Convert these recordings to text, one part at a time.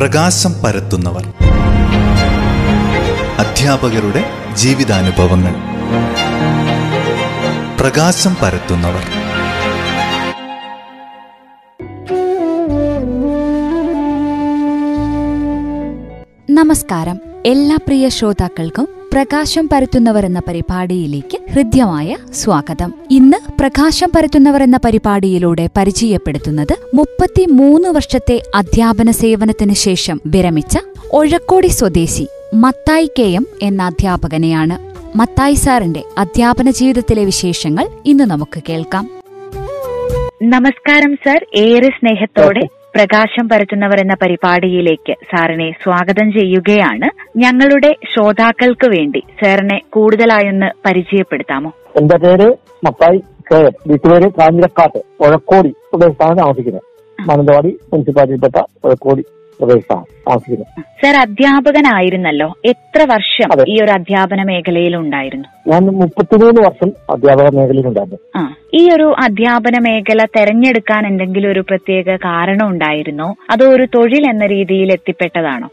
പ്രകാശം പരത്തുന്നവർ. അധ്യാപകരുടെ ജീവിതാനുഭവങ്ങൾ. പ്രകാശം പരത്തുന്നവർ. നമസ്കാരം. എല്ലാ പ്രിയ ശ്രോതാക്കൾക്കും പ്രകാശം പരത്തുന്നവർ എന്ന പരിപാടിയിലേക്ക് ഹൃദ്യമായ സ്വാഗതം. ഇന്ന് പ്രകാശം പരത്തുന്നവർ എന്ന പരിപാടിയിലൂടെ പരിചയപ്പെടുത്തുന്നത് മുപ്പത്തിമൂന്ന് വർഷത്തെ അധ്യാപന സേവനത്തിനു ശേഷം വിരമിച്ച ഒഴക്കോടി സ്വദേശി മത്തായി കെ എം എന്ന അധ്യാപകനെയാണ്. മത്തായി സാറിന്റെ അധ്യാപന ജീവിതത്തിലെ വിശേഷങ്ങൾ ഇന്ന് നമുക്ക് കേൾക്കാം. നമസ്കാരം സർ. ഏറെ സ്നേഹത്തോടെ പ്രകാശം പരത്തുന്നവർ എന്ന പരിപാടിയിലേക്ക് സാറിനെ സ്വാഗതം ചെയ്യുകയാണ്. ഞങ്ങളുടെ ശ്രോതാക്കൾക്ക് വേണ്ടി സാറിനെ കൂടുതലായൊന്ന് പരിചയപ്പെടുത്താമോ? എന്റെ പേര് മത്തായി കെ വീട്ടുപേര് കാഞ്ഞിരക്കാട്ട് ഒഴക്കോടി പ്രദേശത്താണ് താമസിക്കുന്നത്. മാനന്തവാടി മുനിസിപ്പാലിറ്റിയിൽപ്പെട്ട ഒഴക്കോടി സർ അധ്യാപകനായിരുന്നല്ലോ. എത്ര വർഷം ഈ ഒരു അധ്യാപന മേഖലയിൽ ഉണ്ടായിരുന്നു? ഞാൻ മുപ്പത്തിമൂന്ന് വർഷം അധ്യാപക മേഖലയിൽ ഉണ്ടായിരുന്നു. ഈ ഒരു അധ്യാപന മേഖല തെരഞ്ഞെടുക്കാൻ എന്തെങ്കിലും ഒരു പ്രത്യേക കാരണം ഉണ്ടായിരുന്നോ? അതോ ഒരു തൊഴിൽ എന്ന രീതിയിൽ എത്തിപ്പെട്ടതാണോ?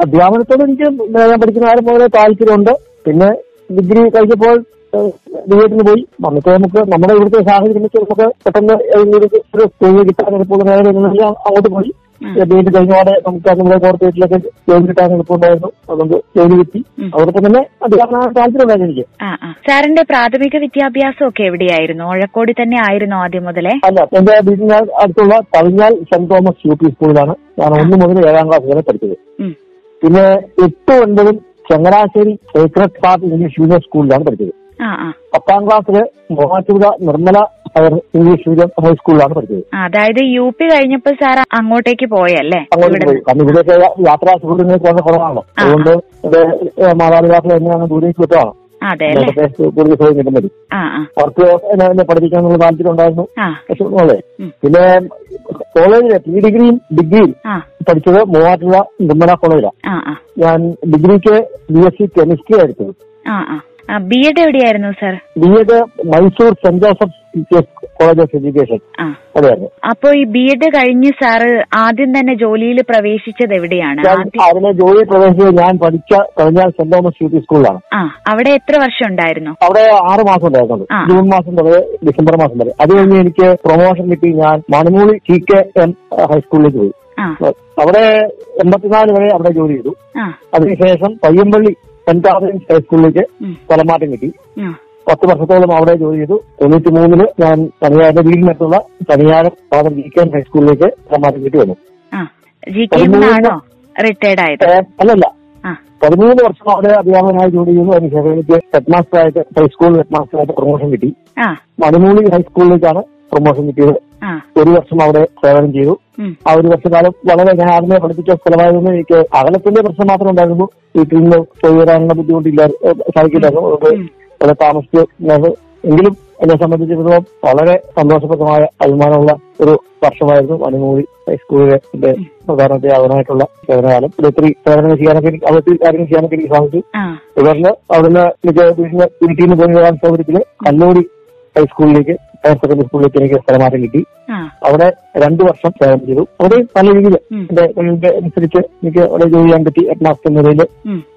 അധ്യാപനത്തോട് എനിക്ക് ഞാൻ പഠിക്കുന്ന കാലം പോലെ താല്പര്യമുണ്ട്. പിന്നെ ഡിഗ്രി കഴിഞ്ഞപ്പോൾ ഡിഗ്രിന് പോയി. നമുക്ക് നമുക്ക് നമ്മുടെ ഇവിടുത്തെ സാഹചര്യം നമുക്ക് പെട്ടെന്ന് ഒരു തൊഴിൽ കിട്ടാൻ എളുപ്പമുള്ള മേഖല എന്നുണ്ടെങ്കിൽ അങ്ങോട്ട് പോയി. എഡ് കഴിഞ്ഞോടെ നമുക്ക് നമ്മുടെ കോർപ്പറേറ്റിലൊക്കെ ജോലി കിട്ടാൻ എളുപ്പമുണ്ടായിരുന്നു. അതുകൊണ്ട് ജോലി കിട്ടി. അതോടൊപ്പം തന്നെ അധ്യാപന താല്പര്യം ഉണ്ടായിരുന്നു എനിക്ക്. സാറിന്റെ പ്രാഥമിക വിദ്യാഭ്യാസം ഒക്കെ എവിടെയായിരുന്നു? ഒഴക്കോടി തന്നെ ആയിരുന്നു ആദ്യം മുതലേ? അല്ല എന്റെ വീടിന് അടുത്തുള്ള Thavinhal saint Thomas U P സ്കൂളിലാണ്. ഞാൻ ഒന്ന് മുതൽ ഏഴാം ക്ലാസ് വരെ പഠിച്ചത്. പിന്നെ എട്ട് ഒൻപതും Changanassery sacred heart English medium സ്കൂളിലാണ് പഠിച്ചത്. പത്താം ക്ലാസ്സിൽ Muvattupuzha Nirmala higher English medium ഹൈസ്കൂളിലാണ് പഠിച്ചത്. അതായത് യു പി കഴിഞ്ഞപ്പോ സാർ അങ്ങോട്ടേക്ക് പോയല്ലേ? അങ്ങോട്ട് പോയി. കാരണം ഇവിടെയൊക്കെ യാത്രാ സുഹൃത്തുക്കൾ വളരെ കുറവാണോ. അതുകൊണ്ട് മാതാപിതാക്കൾ എന്നെയാണ് ദൂരേക്ക് വിട്ടതാണ് കൂടുതൽ സൗകര്യം കിട്ടുന്നത്. ആ ആ. അവർക്ക് എന്നെ പഠിപ്പിക്കാനുള്ള താല്പര്യം ഉണ്ടായിരുന്നു. പിന്നെ കോളേജിലെ പ്രീ ഡിഗ്രിയും ഡിഗ്രിയും പഠിച്ചത് മൂവാറ്റുപുഴ നിർമ്മല കോളേജിലാണ്. ഞാൻ ഡിഗ്രിക്ക് ബി എസ് സി കെമിസ്ട്രി ആയിരുന്നു ബി എഡ് എവിടെയായിരുന്നു sir B Ed Mysore saint Joseph college of education. അതായിരുന്നു അപ്പോ ഈ ബി എഡ് കഴിഞ്ഞ് സാറ് ആദ്യം തന്നെ ജോലിയിൽ പ്രവേശിച്ചത് എവിടെയാണ്? അതിനെ ജോലി പ്രവേശിച്ചത് ഞാൻ പഠിച്ച കഴിഞ്ഞാൽ സെന്റ് തോമസ് യു പി സ്കൂളിലാണ്. അവിടെ എത്ര വർഷം ഉണ്ടായിരുന്നു? അവിടെ ആറ് മാസം ഉണ്ടായിരുന്നു ജൂൺ മാസം വരെ ഡിസംബർ മാസം വരെ. അത് കഴിഞ്ഞ് എനിക്ക് പ്രൊമോഷൻ കിട്ടി. ഞാൻ മണിമൂളി ടി കെ എം ഹൈസ്കൂളിലേക്ക് പോയി. അവിടെ എൺപത്തിനാല് വരെ അവിടെ ജോലി ചെയ്തു. അതിനുശേഷം പയ്യമ്പള്ളി സെന്റ് ആദറിൻസ് ഹൈസ്കൂളിലേക്ക്. സ്ഥലമാറ്റം കിട്ടി. പത്ത് വർഷത്തോളം അവിടെ ജോലി ചെയ്തു. തൊണ്ണൂറ്റി മൂന്നിൽ ഞാൻ തനിയാരുടെ വീടിനടുത്തുള്ള Thaniyaram father G K M ഹൈസ്കൂളിലേക്ക് സ്ഥലമാറ്റം കിട്ടി വന്നു. അല്ലല്ല. പതിമൂന്ന് വർഷം അവിടെ അധ്യാപകനായി ജോലി ചെയ്തു. അതിനുശേഷം എനിക്ക് ഹെഡ് മാസ്റ്ററായിട്ട് ഹൈസ്കൂൾ ഹെഡ് മാസ്റ്ററായിട്ട് പ്രൊമോഷൻ കിട്ടി. മണിമൂളി ഹൈസ്കൂളിലേക്കാണ് പ്രൊമോഷൻ കിട്ടിയത്. ഒരു വർഷം അവിടെ സേവനം ചെയ്തു. ആ ഒരു വർഷകാലം വളരെ ഞാൻ ആദ്യമേ പഠിപ്പിച്ച സ്ഥലമായിരുന്നു എനിക്ക് അകലത്തിന്റെ പ്രശ്നം മാത്രമേ ഉണ്ടായിരുന്നു വീട്ടിൽ നിന്ന് പോയി വരാനുള്ള ബുദ്ധിമുട്ടില്ല സാധിക്കില്ലായിരുന്നു. അവിടെ താമസിച്ച് എങ്കിലും എന്നെ സംബന്ധിച്ചിടത്തോളം വളരെ സന്തോഷപ്രദമായ അഭിമാനമുള്ള ഒരു വർഷമായിരുന്നു അനുമൂടി ഹൈസ്കൂളിലെ എന്റെ പ്രധാന അധ്യാപകനായിട്ടുള്ള സേവനകാലം. ഒത്തിരി സേവനങ്ങൾ ചെയ്യാനൊക്കെ എനിക്ക് അവിടെ ഒത്തിരി കാര്യങ്ങൾ ചെയ്യാനൊക്കെ എനിക്ക് സാധിച്ചു. തുടർന്ന് അവിടുന്ന് എനിക്ക് വീട്ടിൽ നിന്ന് പോയി വരാൻ സൗകര്യത്തിൽ കല്ലൂരി ഹൈസ്കൂളിലേക്ക് ഹയർ സെക്കൻഡറി സ്കൂളിലേക്ക് എനിക്ക് സ്ഥലമാറ്റം കിട്ടി. അവിടെ രണ്ടു വർഷം സേവനം ചെയ്തു. അവിടെ നല്ല രീതിയിൽ. എന്റെ കഴിവിന്റെ അനുസരിച്ച് എനിക്ക് അവിടെ ജോലി ചെയ്യാൻ പറ്റി. ഹെഡ്മാസ്റ്റർ നിലയിൽ.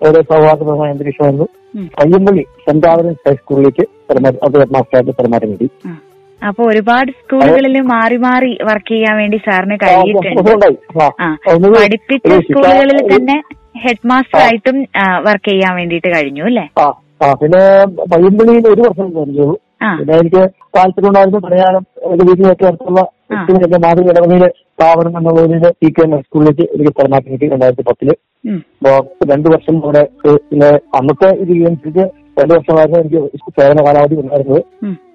വളരെ സൗഹാർദ്ദപരമായ അന്തരീക്ഷമായിരുന്നു ഉം. പയ്യമ്പള്ളി സെന്റ് ആവറേജ് ഹൈസ്കൂളിലേക്ക് അത് എട്ട് മാസ്റ്ററായിട്ട് സ്ഥലമാറ്റം കിട്ടി. അപ്പൊ ഒരുപാട് സ്കൂളുകളിൽ മാറി മാറി വർക്ക് ചെയ്യാൻ വേണ്ടി സാറിന്. ആ പഠിപ്പിച്ച സ്കൂളുകളിൽ തന്നെ ഹെഡ് മാസ്റ്റർ ആയിട്ടും വർക്ക് ചെയ്യാൻ വേണ്ടിട്ട് കഴിഞ്ഞു അല്ലേ? പിന്നെ പയ്യമ്പള്ളിയിൽ ഒരു വർഷം കഴിഞ്ഞു പിന്നെ എനിക്ക് താല്പര്യം ഉണ്ടായിരുന്നു പറയാനും എന്റെ വീട്ടിലേക്ക് അടുത്തുള്ള. എന്റെ മാതൃ ഇടവകയിലെ സ്ഥാപനം എന്നുള്ള നിലയിൽ ടി കെ എം സ്കൂളിലേക്ക് എനിക്ക് സ്ഥലമാക്കി കിട്ടി രണ്ടായിരത്തി പത്തിൽ. അപ്പോ രണ്ടു വർഷം കൂടെ പിന്നെ അന്നത്തെ ഇത് അനുസരിച്ച് രണ്ടു വർഷമായിരുന്നു എനിക്ക് സേവന കാലാവധി ഉണ്ടായിരുന്നത്.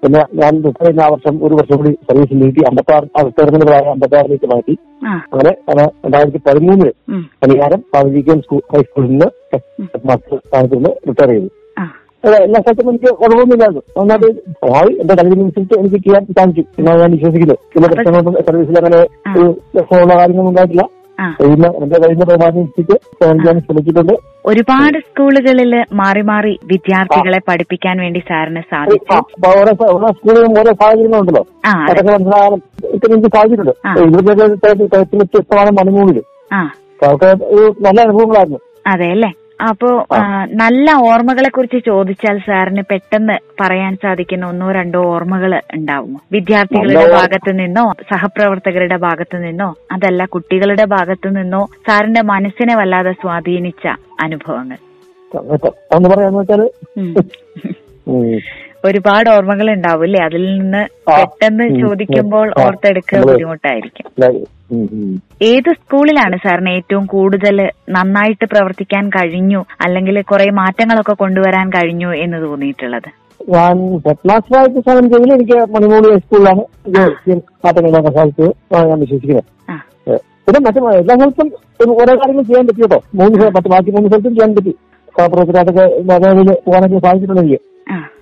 പിന്നെ ഞാൻ കഴിഞ്ഞ ആ വർഷം ഒരു വർഷം കൂടി സർവീസ് നീട്ടി അമ്പത്താറ് തെരഞ്ഞെടുപ്പ് പ്രായം അമ്പത്താറിലേക്ക് മാറ്റി. അങ്ങനെ രണ്ടായിരത്തി പതിമൂന്നിൽ. പരിഹാരം ജി സ്കൂൾ ഹൈസ്കൂളിൽ നിന്ന് മാസ്റ്റർ സ്ഥാനത്ത് നിന്ന് റിട്ടയർ ചെയ്തു. അതെ, എല്ലാ സ്ഥലത്തും എനിക്ക് കുഴപ്പമൊന്നുമില്ലായിരുന്നു നന്നായിട്ട് എന്റെ കഴിവിനനുസരിച്ച് എനിക്ക് ചെയ്യാൻ സാധിച്ചു. എന്നാണ് ഞാൻ വിശ്വസിക്കുന്നത്. ചില പ്രശ്നങ്ങളൊന്നും സർവീസിൽ അങ്ങനെ. ഒരു പ്രശ്നമുള്ള കാര്യങ്ങളൊന്നും ഉണ്ടായിട്ടില്ല. എന്റെ കഴിയുന്ന ശ്രമിച്ചിട്ടുണ്ട്. ഒരുപാട് സ്കൂളുകളിൽ മാറി മാറി വിദ്യാർത്ഥികളെ പഠിപ്പിക്കാൻ വേണ്ടി സാറിന് സാധിച്ചു. അപ്പൊ ഓരോ സ- ഓരോ സ്കൂളിലും ഓരോ സാഹചര്യങ്ങളുണ്ടല്ലോ ആ അതെ. അതൊക്കെ മനസ്സിലാകാനും ഇതൊക്കെ എനിക്ക് സാധിച്ചിട്ടുണ്ട്. ആ. ഇവിടുത്തെ തരത്തിൽ വ്യത്യസ്തമാണ് മണിമൂന്നിൽ അതൊക്കെ ഒരു നല്ല അനുഭവങ്ങളായിരുന്നു. അതെ അല്ലേ? അപ്പോ നല്ല ഓർമ്മകളെ കുറിച്ച് ചോദിച്ചാൽ സാറിന് പെട്ടെന്ന് പറയാൻ സാധിക്കുന്ന ഒന്നോ രണ്ടോ ഓർമ്മകൾ ഉണ്ടാവും വിദ്യാർത്ഥികളുടെ ഭാഗത്തു നിന്നോ സഹപ്രവർത്തകരുടെ ഭാഗത്തു നിന്നോ അതല്ല കുട്ടികളുടെ ഭാഗത്തു നിന്നോ സാറിന്റെ മനസ്സിനെ വല്ലാതെ സ്വാധീനിച്ച അനുഭവങ്ങൾ? ഒന്ന് പറയാന്ന് വെച്ചാൽ ഒരുപാട് ഓർമ്മകൾ ഉണ്ടാവും അല്ലേ? അതിൽ നിന്ന് പെട്ടെന്ന് ചോദിക്കുമ്പോൾ. ഓർത്തെടുക്കുക ബുദ്ധിമുട്ടായിരിക്കും. ഏത് സ്കൂളിലാണ് സാറിന് ഏറ്റവും കൂടുതൽ നന്നായിട്ട് പ്രവർത്തിക്കാൻ കഴിഞ്ഞു? അല്ലെങ്കിൽ കുറെ മാറ്റങ്ങളൊക്കെ കൊണ്ടുവരാൻ കഴിഞ്ഞു എന്ന് തോന്നിയിട്ടുള്ളത്? ഞാൻ സമയം ചെയ്തതിൽ എനിക്ക് മണിമൂടി സ്കൂളിലാണ് മാറ്റങ്ങൾ മാറ്റങ്ങളുണ്ടാക്കാൻ സാധിച്ചത് ഞാൻ വിശ്വസിക്കുന്നത്. പിന്നെ മറ്റു എല്ലാ സ്ഥലത്തും ഓരോ കാര്യങ്ങൾ ചെയ്യാൻ പറ്റി കേട്ടോ. മൂന്ന് മറ്റു ബാക്കി മൂന്ന് സ്ഥലത്തും ചെയ്യാൻ പറ്റി. മേഖലയിൽ പോകാനൊക്കെ സാധിച്ചിട്ടുണ്ട് എനിക്ക്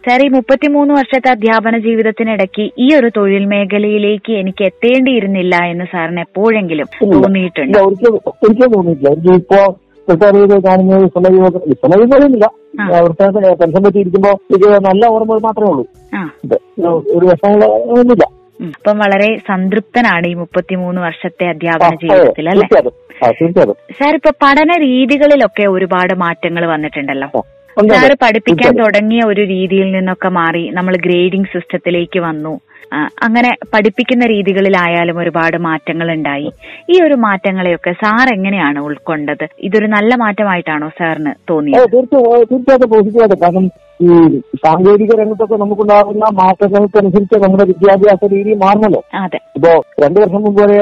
സാർ ഈ മുപ്പത്തിമൂന്ന് വർഷത്തെ അധ്യാപന ജീവിതത്തിനിടയ്ക്ക് ഈ ഒരു തൊഴിൽ മേഖലയിലേക്ക് എനിക്ക് എത്തേണ്ടിയിരുന്നില്ല എന്ന് സാറിന് എപ്പോഴെങ്കിലും. തോന്നിയിട്ടുണ്ട്? ഒരിക്കലും തോന്നിയിട്ടില്ല. ചെയ്ത് കാണുന്നത് നല്ല ഓർമ്മകൾ മാത്രമേ ഉള്ളൂ. ഒരു വിഷമങ്ങളൊന്നുമില്ല. അപ്പം വളരെ സംതൃപ്തനാണ് ഈ മുപ്പത്തിമൂന്ന് വർഷത്തെ അധ്യാപന ജീവിതത്തിൽ അല്ലെ? സാർ ഇപ്പൊ പഠന രീതികളിലൊക്കെ ഒരുപാട് മാറ്റങ്ങൾ വന്നിട്ടുണ്ടല്ലോ. സാറ് ഉണ്ട്. പഠിപ്പിക്കാൻ തുടങ്ങിയ ഒരു രീതിയിൽ നിന്നൊക്കെ മാറി. നമ്മൾ ഗ്രേഡിംഗ് സിസ്റ്റത്തിലേക്ക് വന്നു. അങ്ങനെ പഠിപ്പിക്കുന്ന രീതികളിലായാലും ഒരുപാട് മാറ്റങ്ങൾ ഉണ്ടായി ഈ ഒരു മാറ്റങ്ങളെയൊക്കെ സാർ എങ്ങനെയാണ് ഉൾക്കൊണ്ടത്? ഇതൊരു നല്ല മാറ്റമായിട്ടാണോ സാറിന് തോന്നിയത്? തീർച്ചയായും. തീർച്ചയായിട്ടും പോസിറ്റീവായിട്ട്. കാരണം ഈ സാങ്കേതിക രംഗത്തൊക്കെ നമുക്കുണ്ടാകുന്ന മാറ്റങ്ങൾക്കനുസരിച്ച് നമ്മുടെ വിദ്യാഭ്യാസ രീതി മാറണല്ലോ അതെ. ഇപ്പോ രണ്ടു വർഷം മുമ്പ് വരെ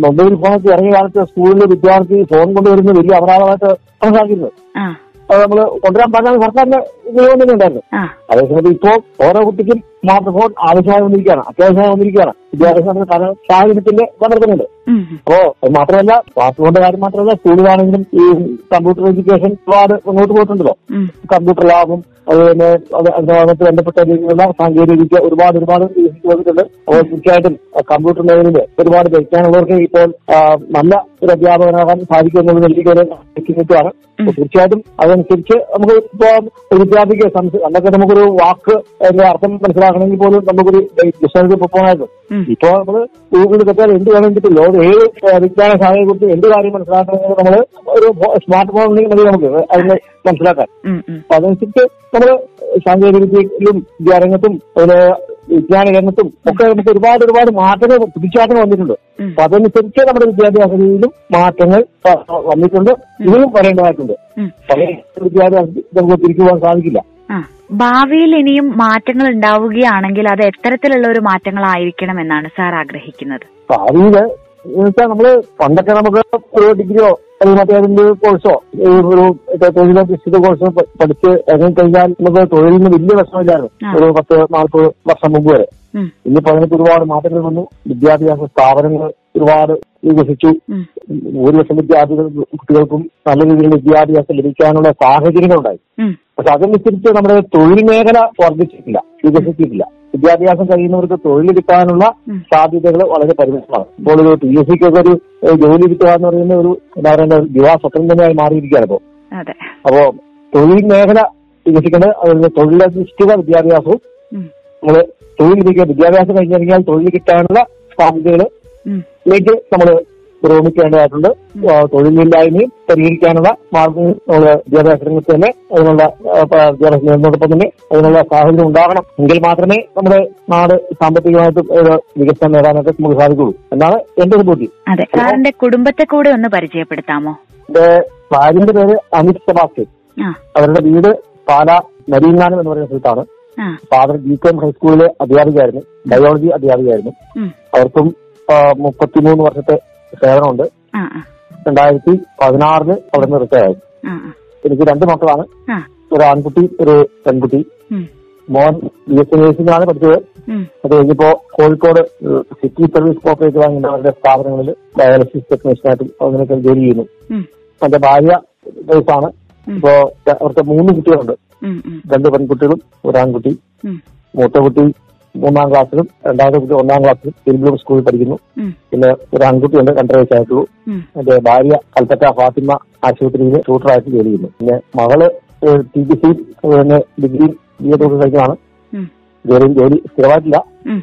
മൊബൈൽ ഫോണൊക്കെ ഇറങ്ങിയ കാലത്ത് സ്കൂളിലെ വിദ്യാർത്ഥി ഫോൺ കൊണ്ടുവരുന്ന വലിയ അപരാധമായിട്ട് കണക്കാക്കിയിരുന്നത് ആ. അത് നമ്മൾ കൊണ്ടുവരാൻ പറഞ്ഞ സർക്കാരിന്റെ നിയമം തന്നെ ഉണ്ടായിരുന്നു. അതേസമയത്ത് ഇപ്പോ ഓരോ കുട്ടിക്കും സ്മാർട്ട് ഫോൺ ആവശ്യമായി വന്നിരിക്കുകയാണ് അത്യാവശ്യമായി വന്നിരിക്കുകയാണ് വിദ്യാഭ്യാസ സാഹചര്യത്തിന്റെ ഉം. അപ്പോ അത് മാത്രമല്ല സ്മാർട്ട് ഫോണിന്റെ കാര്യം മാത്രമല്ല സ്കൂളിലാണെങ്കിലും ഈ കമ്പ്യൂട്ടർ എഡ്യൂക്കേഷൻ ഒരുപാട് മുന്നോട്ട് പോയിട്ടുണ്ടല്ലോ. കമ്പ്യൂട്ടർ ലാബും അതുപോലെ അത് അതിനകത്ത് ബന്ധപ്പെട്ട രീതിയിലുള്ള സാങ്കേതിക വിദ്യ ഒരുപാട് ഒരുപാട് വന്നിട്ടുണ്ട്. അപ്പോൾ തീർച്ചയായിട്ടും കമ്പ്യൂട്ടർ മേഖലയിൽ ഒരുപാട് പഠിക്കാനുള്ളവർക്ക് ഇപ്പോൾ നല്ല ഒരു അധ്യാപകനാകാൻ വ്യക്തിത്വമാണ് അപ്പോൾ തീർച്ചയായിട്ടും അതനുസരിച്ച് നമുക്ക് ഇപ്പോൾ ഒരു വിദ്യാർത്ഥിക്ക് അന്നൊക്കെ നമുക്കൊരു വാക്ക് അതിന്റെ അർത്ഥം മനസ്സിലാക്കണമെങ്കിൽ പോലും നമുക്കൊരു ബിസിനസ് ഇപ്പൊ ഉം. ഇപ്പോ നമ്മൾ ഗൂഗിൾ കെട്ടാൽ എന്ത് വേണമെങ്കിൽ ലോകം ഏത് വിജ്ഞാന സാധനങ്ങളെ കുറിച്ച് എന്ത് കാര്യം മനസ്സിലാക്കണമെങ്കിൽ നമ്മൾ ഒരു സ്മാർട്ട് ഫോൺ ഉണ്ടെങ്കിൽ മതി നമുക്ക് അതിനെ മനസ്സിലാക്കാൻ. അപ്പൊ അതനുസരിച്ച് നമ്മൾ സാങ്കേതിക വിദ്യയിലും വിദ്യാരംഗത്തും അതിലെ വിജ്ഞാന രംഗത്തും ഒക്കെ നമുക്ക് ഒരുപാട് ഒരുപാട് മാറ്റങ്ങൾ പിടിച്ചാട്ടം വന്നിട്ടുണ്ട്. അപ്പൊ അതനുസരിച്ച് നമ്മുടെ വിദ്യാഭ്യാസ രീതിയിലും മാറ്റങ്ങൾ വന്നിട്ടുണ്ട്. ഇതിലും വരേണ്ടതായിട്ടുണ്ട്. പല പഴയ വിദ്യാഭ്യാസത്തിൽ നമുക്ക് തിരിച്ചു പോകാൻ സാധിക്കില്ല. ഭാവിയിൽ ഇനിയും മാറ്റങ്ങൾ ഉണ്ടാവുകയാണെങ്കിൽ അത് എത്തരത്തിലുള്ള ഒരു മാറ്റങ്ങളായിരിക്കണം എന്നാണ് സാർ ആഗ്രഹിക്കുന്നത്. ഭാവിയിൽ എന്നുവെച്ചാൽ നമ്മൾ പണ്ടൊക്കെ നമുക്ക് ഒരു ഡിഗ്രിയോ അല്ലെങ്കിൽ മറ്റേതെങ്കിലും കോഴ്സോ ഒരു ഒരു തൊഴിലധിഷ്ഠിത കോഴ്സോ പഠിച്ച് ഇറങ്ങി കഴിഞ്ഞാൽ നമുക്ക് തൊഴിലിന് വലിയ പ്രശ്നമില്ലായിരുന്നു. ഒരു പത്ത് നാൽപ്പത് വർഷം മുമ്പ് വരെ. ഇനി ഇന്നിപ്പോ അതിനൊക്കെ ഒരുപാട് മാറ്റങ്ങൾ വന്നു. വിദ്യാഭ്യാസ സ്ഥാപനങ്ങൾ ഒരുപാട് വികസിച്ചു. ഒരു ലക്ഷം വിദ്യാർത്ഥികൾ കുട്ടികൾക്കും നല്ല രീതിയിൽ വിദ്യാഭ്യാസം ലഭിക്കാനുള്ള സാഹചര്യങ്ങളുണ്ടായി ഉണ്ടായി. പക്ഷെ അതനുസരിച്ച് നമ്മുടെ തൊഴിൽ മേഖല വർദ്ധിച്ചിട്ടില്ല വികസിച്ചിട്ടില്ല. വിദ്യാഭ്യാസം കഴിയുന്നവർക്ക് തൊഴിൽ കിട്ടാനുള്ള സാധ്യതകൾ വളരെ പരിമിതമാണ്. ഇപ്പോൾ ഒരു പി എസ് സിക്കൊക്കെ ഒരു ജോലി കിട്ടുക എന്ന് പറയുന്ന ഒരു എന്താ പറയുക യുവാ സ്വപ്നം തന്നെയായി മാറിയിരിക്കുകയാണ് ഇപ്പോൾ. അപ്പോ തൊഴിൽ മേഖല വികസിക്കേണ്ടത് അതുപോലെ തൊഴിലധിഷ്ഠിത വിദ്യാഭ്യാസവും നമ്മൾ തൊഴിൽ ലഭിക്കുക വിദ്യാഭ്യാസം കഴിഞ്ഞിറങ്ങിയാൽ തൊഴിൽ കിട്ടാനുള്ള സാധ്യതകൾ ലേക്ക് നമ്മൾ പുരോഗമിക്കേണ്ടതായിട്ടുണ്ട്. തൊഴിലില്ലായ്മയും പരിഹരിക്കാനുള്ള മാർഗങ്ങൾ നമ്മൾ വിദ്യാഭ്യാസ രംഗത്ത് തന്നെ അതിനുള്ള വിദ്യാഭ്യാസ നിയമത്തോടൊപ്പം തന്നെ അതിനുള്ള സാഹചര്യം ഉണ്ടാകണം എങ്കിൽ മാത്രമേ നമ്മുടെ നാട് സാമ്പത്തികമായിട്ട് വികസനം നേടാനൊക്കെ നമുക്ക് സാധിക്കുള്ളൂ എന്നാണ് എന്റെ ഒരു ബോധ്യം. അതെ. സാറിന്റെ കുടുംബത്തെ കൂടെ ഒന്ന് പരിചയപ്പെടുത്താമോ? എന്റെ ഭാര്യന്റെ പേര് അമിത് സെബാസ്റ്റ്യൻ. അവരുടെ വീട് പാല നരീങ്ങാനം എന്ന് പറയുന്ന സ്ഥലത്താണ്. ഫാദർ ജി കെ എം ഹൈസ്കൂളിലെ അധ്യാപികയായിരുന്നു. ബയോളജി അധ്യാപികയായിരുന്നു. അവർക്കും മുപ്പത്തിമൂന്ന് വർഷത്തെ സേവനമുണ്ട്. രണ്ടായിരത്തി പതിനാറിൽ അവിടെ നിന്ന് റിട്ടയർ ആയി എനിക്ക് രണ്ട് മക്കളാണ്. ഒരു ആൺകുട്ടി ഒരു പെൺകുട്ടി. മോൻ ബി എസ് സി നഴ്സിംഗാണ് പഠിച്ചത്. അത് കഴിഞ്ഞപ്പോ കോഴിക്കോട് സിറ്റി സർവീസ് കോർപ്പറേറ്റ് ബാങ്കിന്റെ അവരുടെ സ്ഥാപനങ്ങളിൽ ഡയാലിസിസ് ടെക്നീഷ്യനായിട്ട് അങ്ങനെയൊക്കെ ജോലി ചെയ്യുന്നു. എന്റെ ഭാര്യ വയസ്സാണ് ഇപ്പോ അവർക്ക് മൂന്ന് കുട്ടികളുണ്ട്. രണ്ട് പെൺകുട്ടികളും ഒരു ആൺകുട്ടി. മൂത്ത കുട്ടി മൂന്നാം ക്ലാസ്സിലും രണ്ടാമത്തെ കുട്ടി ഒന്നാം ക്ലാസ്സിലും തിരുവനന്തപുരം സ്കൂളിൽ പഠിക്കുന്നു. പിന്നെ ഒരു ആൺകുട്ടിയുണ്ട് രണ്ടര വയസ്സായിട്ടുള്ളൂ. എന്റെ ഭാര്യ കൽപ്പറ്റ ഫാത്തിമ ആശുപത്രിയിൽ ട്യൂട്ടറായിട്ട് ജോലി ചെയ്യുന്നു. പിന്നെ മകൾ ടി ബി സി പിന്നെ ഡിഗ്രി ബി എഡ് ഒക്കെ കഴിഞ്ഞാണ് ഉം, ജോലി ജോലി സ്ഥിരമായിട്ടില്ല.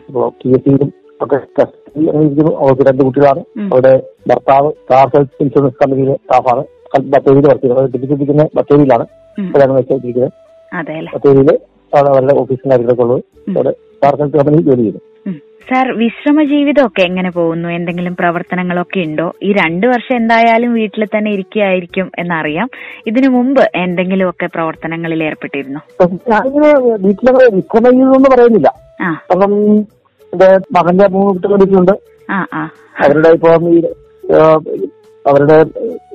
അപ്പോ ടി പി എസ് സിയിലും ഒക്കെ കസ്റ്റഡി ഇരിക്കുന്നു അവർക്ക് രണ്ട് കുട്ടികളാണ്. അവരുടെ ഭർത്താവ് കാർ ഹെൽത്ത് ഇൻഷുറൻസ് കമ്പനിയിലെ സ്റ്റാഫാണ് ബത്തേരിയിൽ വർക്ക് ചെയ്യുന്നത് ടിപ്പിച്ചിരിക്കുന്ന ബത്തേരിയിലാണ്. അതാണ് വെച്ചിരിക്കുന്നത് ബത്തേരിയിൽ അവരുടെ ഓഫീസും കാര്യങ്ങളൊക്കെ ഉള്ളത്. അവിടെ കമ്പനി കമ്പനിയിൽ ജോലി ചെയ്തു. സാർ വിശ്രമ ജീവിതമൊക്കെ എങ്ങനെ പോകുന്നു? എന്തെങ്കിലും പ്രവർത്തനങ്ങളൊക്കെ ഉണ്ടോ? ഈ രണ്ടു വർഷം എന്തായാലും വീട്ടിൽ തന്നെ ഇരിക്കുകയായിരിക്കും എന്നറിയാം. ഇതിനു മുമ്പ് എന്തെങ്കിലുമൊക്കെ പ്രവർത്തനങ്ങളിൽ ഏർപ്പെട്ടിരുന്നു? ഞാനിങ്ങനെ വീട്ടിലങ്ങനെ പറയുന്നില്ല. എന്റെ മകന്റെ മൂന്ന് കുട്ടികൾ വീട്ടിലുണ്ട് ആ ആ. അവരുടെ ഇപ്പം ഈ അവരുടെ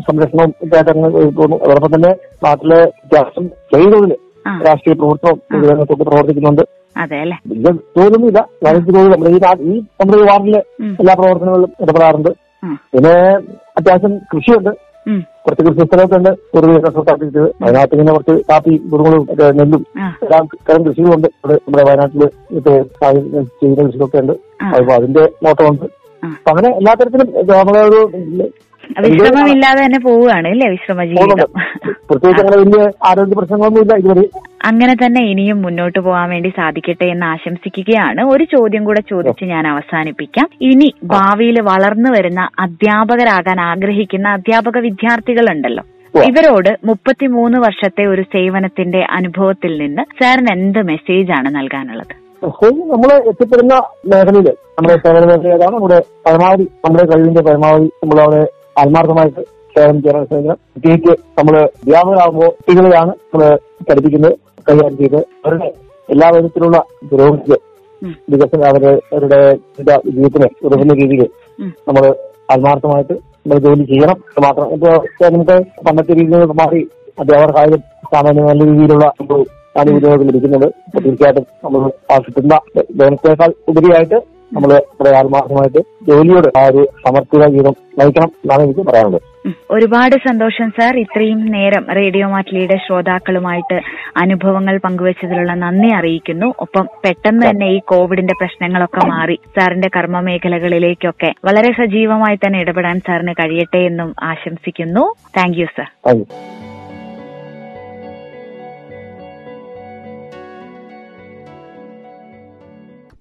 സംരക്ഷണവും പോകുന്നു. അതോടൊപ്പം തന്നെ നാട്ടിലെ രാഷ്ട്രീയ പ്രവർത്തനം പ്രവർത്തിക്കുന്നുണ്ട്. അതെ അല്ലേ തോന്നുന്നില്ല. നമ്മുടെ ഈ നാ- നമ്മുടെ ഈ വാർഡിലെ എല്ലാ പ്രവർത്തനങ്ങളിലും ഇടപെടാറുണ്ട്. പിന്നെ അത്യാവശ്യം കൃഷിയുണ്ട്. കുറച്ച് കൃഷി സ്ഥലമൊക്കെ ഉണ്ട്. ഒരു വയനാട്ടിൽ ഇങ്ങനെ കുറച്ച് കാപ്പി കുരുമുളകും നെല്ലും എല്ലാം തരം കൃഷികളുണ്ട്. ഇവിടെ നമ്മുടെ വയനാട്ടിൽ ചെയ്യുന്ന കൃഷികളൊക്കെ ഉണ്ട്. അപ്പൊ അതിന്റെ നോട്ടമുണ്ട്. അപ്പൊ അങ്ങനെ എല്ലാ തരത്തിലും നമ്മളെ ഒരു വിശ്രമമില്ലാതെ തന്നെ പോവുകയാണ് അല്ലേ വിശ്രമ ജീവിതം? പ്രത്യേകിച്ച് അങ്ങനെ വലിയ ആരോഗ്യ പ്രശ്നങ്ങളൊന്നും ഇല്ല ഇതുവരെ. അങ്ങനെ തന്നെ ഇനിയും മുന്നോട്ട് പോകാൻ വേണ്ടി സാധിക്കട്ടെ എന്ന് ആശംസിക്കുകയാണ്. ഒരു ചോദ്യം കൂടെ ചോദിച്ച് ഞാൻ അവസാനിപ്പിക്കാം. ഇനി ഭാവിയിൽ വളർന്നു വരുന്ന അധ്യാപകരാകാൻ ആഗ്രഹിക്കുന്ന അധ്യാപക വിദ്യാർത്ഥികളുണ്ടല്ലോ. ഇവരോട് മുപ്പത്തിമൂന്ന് വർഷത്തെ ഒരു സേവനത്തിന്റെ അനുഭവത്തിൽ നിന്ന് സാറിന് എന്ത് മെസ്സേജ് ആണ് നൽകാനുള്ളത്? നമ്മൾ എത്തിപ്പെടുന്ന മേഖലയിൽ നമ്മുടെ സേവന മേഖലയിലാണ് നമ്മുടെ പരമാവധി നമ്മുടെ കഴിവിന്റെ പരമാവധി നമ്മൾ അവിടെ ആത്മാർത്ഥമായിട്ട് സേവനം ചെയ്യാൻ ശ്രമിക്കണം പ്രത്യേകിച്ച് നമ്മൾ വ്യാപകമാകുമ്പോൾ കുട്ടികളെയാണ് നമ്മൾ പഠിപ്പിക്കുന്നത്. കൈകാര്യം ചെയ്ത് അവരുടെ എല്ലാ വിധത്തിലുള്ള പുരോഗതിക്ക്. വികസനം അവരുടെ അവരുടെ ജീവിതത്തിനെ ഉതകുന്ന രീതിയിൽ നമ്മൾ ആത്മാർത്ഥമായിട്ട് നമ്മൾ ജോലി ചെയ്യണം അത് മാത്രം ഇപ്പൊ നമുക്ക് പണ്ടത്തെ രീതിയിൽ മാറി മാറി അധ്യാപകർക്കായാലും സാമാന്യ നല്ല രീതിയിലുള്ള ഒരു ആനുകൂല്യങ്ങൾ ലഭിക്കുന്നുണ്ട് അപ്പൊ തീർച്ചയായിട്ടും നമ്മൾ ആ കിട്ടുന്ന ബോണസേക്കാൾ ഉപരിയായിട്ട് നമ്മൾ നമ്മുടെ ആത്മാർത്ഥമായിട്ട് ജോലിയോട് ആ ഒരു സമർപ്പിത ജീവിതം നയിക്കണം എന്നാണ് എനിക്ക് പറയാനുള്ളത്. ഒരുപാട് സന്തോഷം സാർ. ഇത്രയും നേരം റേഡിയോ മാറ്റിലിയുടെ ശ്രോതാക്കളുമായിട്ട് അനുഭവങ്ങൾ പങ്കുവച്ചതിലുള്ള നന്ദി അറിയിക്കുന്നു. ഒപ്പം പെട്ടെന്ന് തന്നെ ഈ കോവിഡിന്റെ പ്രശ്നങ്ങളൊക്കെ മാറി സാറിന്റെ കർമ്മ മേഖലകളിലേക്കൊക്കെ വളരെ സജീവമായി തന്നെ ഇടപെടാൻ സാറിന് കഴിയട്ടെ എന്നും ആശംസിക്കുന്നു. Thank you sir.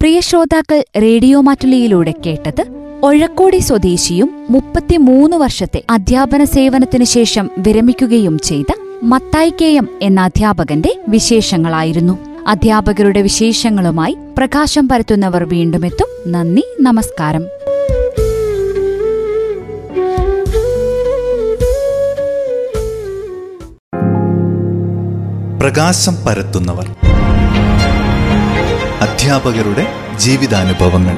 പ്രിയ ശ്രോതാക്കൾ റേഡിയോ മാറ്റുലിയിലൂടെ കേട്ടത് ഒഴക്കോടി സ്വദേശിയും മുപ്പത്തിമൂന്ന് വർഷത്തെ അധ്യാപന സേവനത്തിനു ശേഷം വിരമിക്കുകയും ചെയ്ത മത്തായി കെ എം എന്ന അധ്യാപകന്റെ വിശേഷങ്ങളായിരുന്നു. അധ്യാപകരുടെ വിശേഷങ്ങളുമായി പ്രകാശം പരത്തുന്നവർ വീണ്ടും വീണ്ടുമെത്തും. നന്ദി നമസ്കാരം. പ്രകാശം പരത്തുന്നവർ. അധ്യാപകരുടെ ജീവിതാനുഭവങ്ങൾ.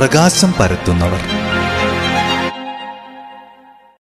പ്രകാശം പരത്തുന്നവർ.